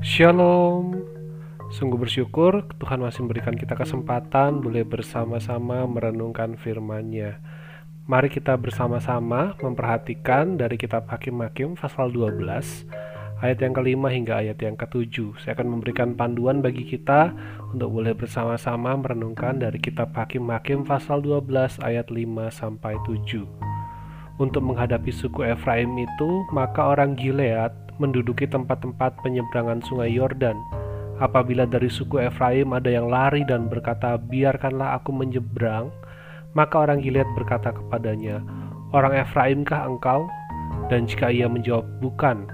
Shalom. Sungguh bersyukur Tuhan masih memberikan kita kesempatan boleh bersama-sama merenungkan firman-Nya. Mari kita bersama-sama memperhatikan dari kitab Hakim-Hakim pasal 12 ayat yang kelima hingga ayat yang ketujuh. Saya akan memberikan panduan bagi kita untuk boleh bersama-sama merenungkan dari kitab Hakim-Hakim pasal 12 ayat 5 sampai 7. Untuk menghadapi suku Efraim itu, maka orang Gilead menduduki tempat-tempat penyeberangan sungai Yordan. Apabila dari suku Efraim ada yang lari dan berkata, "Biarkanlah aku menyeberang," maka orang Gilead berkata kepadanya, "Orang Efraimkah engkau?" Dan jika ia menjawab, "Bukan,"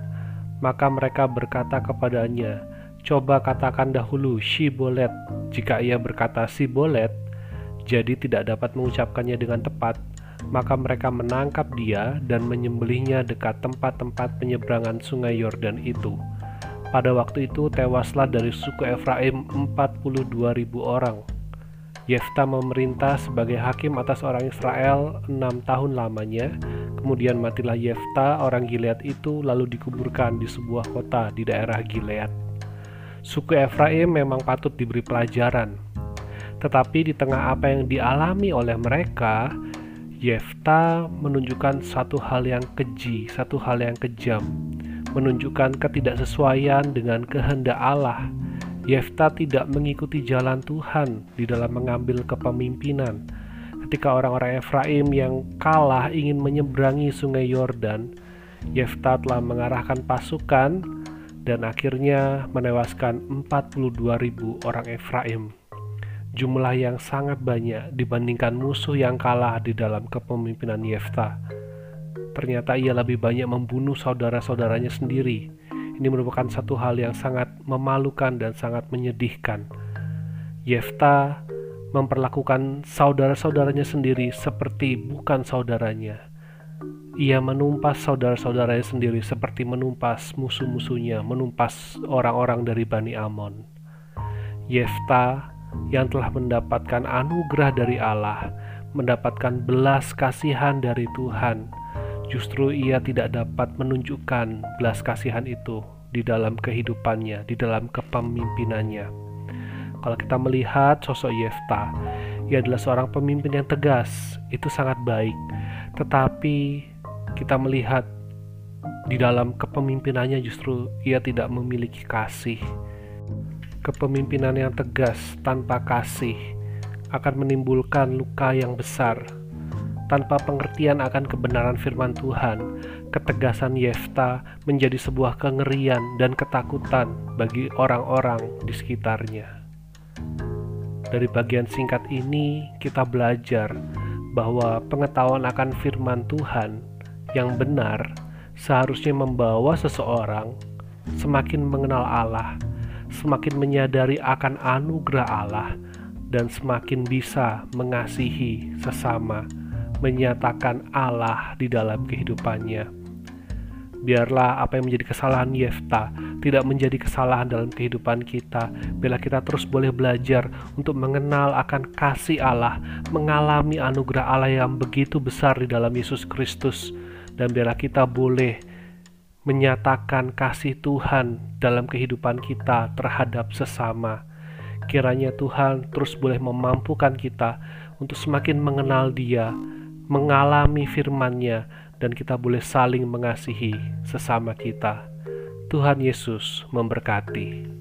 maka mereka berkata kepadanya, "Coba katakan dahulu Shibolet." Jika ia berkata Sibolet, jadi tidak dapat mengucapkannya dengan tepat, maka mereka menangkap dia dan menyembelihnya dekat tempat-tempat penyeberangan sungai Yordan itu. Pada waktu itu tewaslah dari suku Efraim 42.000 orang. Yefta memerintah sebagai hakim atas orang Israel enam tahun lamanya. Kemudian matilah Yefta, orang Gilead itu, lalu dikuburkan di sebuah kota di daerah Gilead. Suku Efraim memang patut diberi pelajaran, tetapi di tengah apa yang dialami oleh mereka, Yefta menunjukkan satu hal yang keji, satu hal yang kejam, menunjukkan ketidaksesuaian dengan kehendak Allah. Yefta tidak mengikuti jalan Tuhan di dalam mengambil kepemimpinan. Ketika orang-orang Efraim yang kalah ingin menyeberangi sungai Yordan, Yefta telah mengarahkan pasukan dan akhirnya menewaskan 42.000 orang Efraim jumlah yang sangat banyak dibandingkan musuh yang kalah di dalam kepemimpinan Yefta. Ternyata ia lebih banyak membunuh saudara-saudaranya sendiri. Ini merupakan satu hal yang sangat memalukan dan sangat menyedihkan. Yefta memperlakukan saudara-saudaranya sendiri seperti bukan saudaranya. Ia menumpas saudara-saudaranya sendiri seperti menumpas musuh-musuhnya, menumpas orang-orang dari Bani Amon. Yefta yang telah mendapatkan anugerah dari Allah, mendapatkan belas kasihan dari Tuhan, justru ia tidak dapat menunjukkan belas kasihan itu di dalam kehidupannya, di dalam kepemimpinannya. Kalau kita melihat sosok Yefta, ia adalah seorang pemimpin yang tegas, itu sangat baik. Tetapi kita melihat di dalam kepemimpinannya justru ia tidak memiliki kasih Kepemimpinan yang tegas tanpa kasih akan menimbulkan luka yang besar. Tanpa pengertian akan kebenaran firman Tuhan, ketegasan Yefta menjadi sebuah kengerian dan ketakutan bagi orang-orang di sekitarnya. Dari bagian singkat ini, kita belajar bahwa pengetahuan akan firman Tuhan yang benar seharusnya membawa seseorang semakin mengenal Allah semakin menyadari akan anugerah Allah dan semakin bisa mengasihi sesama, menyatakan Allah di dalam kehidupannya. Biarlah apa yang menjadi kesalahan Yefta tidak menjadi kesalahan dalam kehidupan kita. Bila kita terus boleh belajar untuk mengenal akan kasih Allah, mengalami anugerah Allah yang begitu besar di dalam Yesus Kristus, dan biarlah kita boleh menyatakan kasih Tuhan dalam kehidupan kita terhadap sesama. Kiranya Tuhan terus boleh memampukan kita untuk semakin mengenal Dia, mengalami firman-Nya, dan kita boleh saling mengasihi sesama kita. Tuhan Yesus memberkati.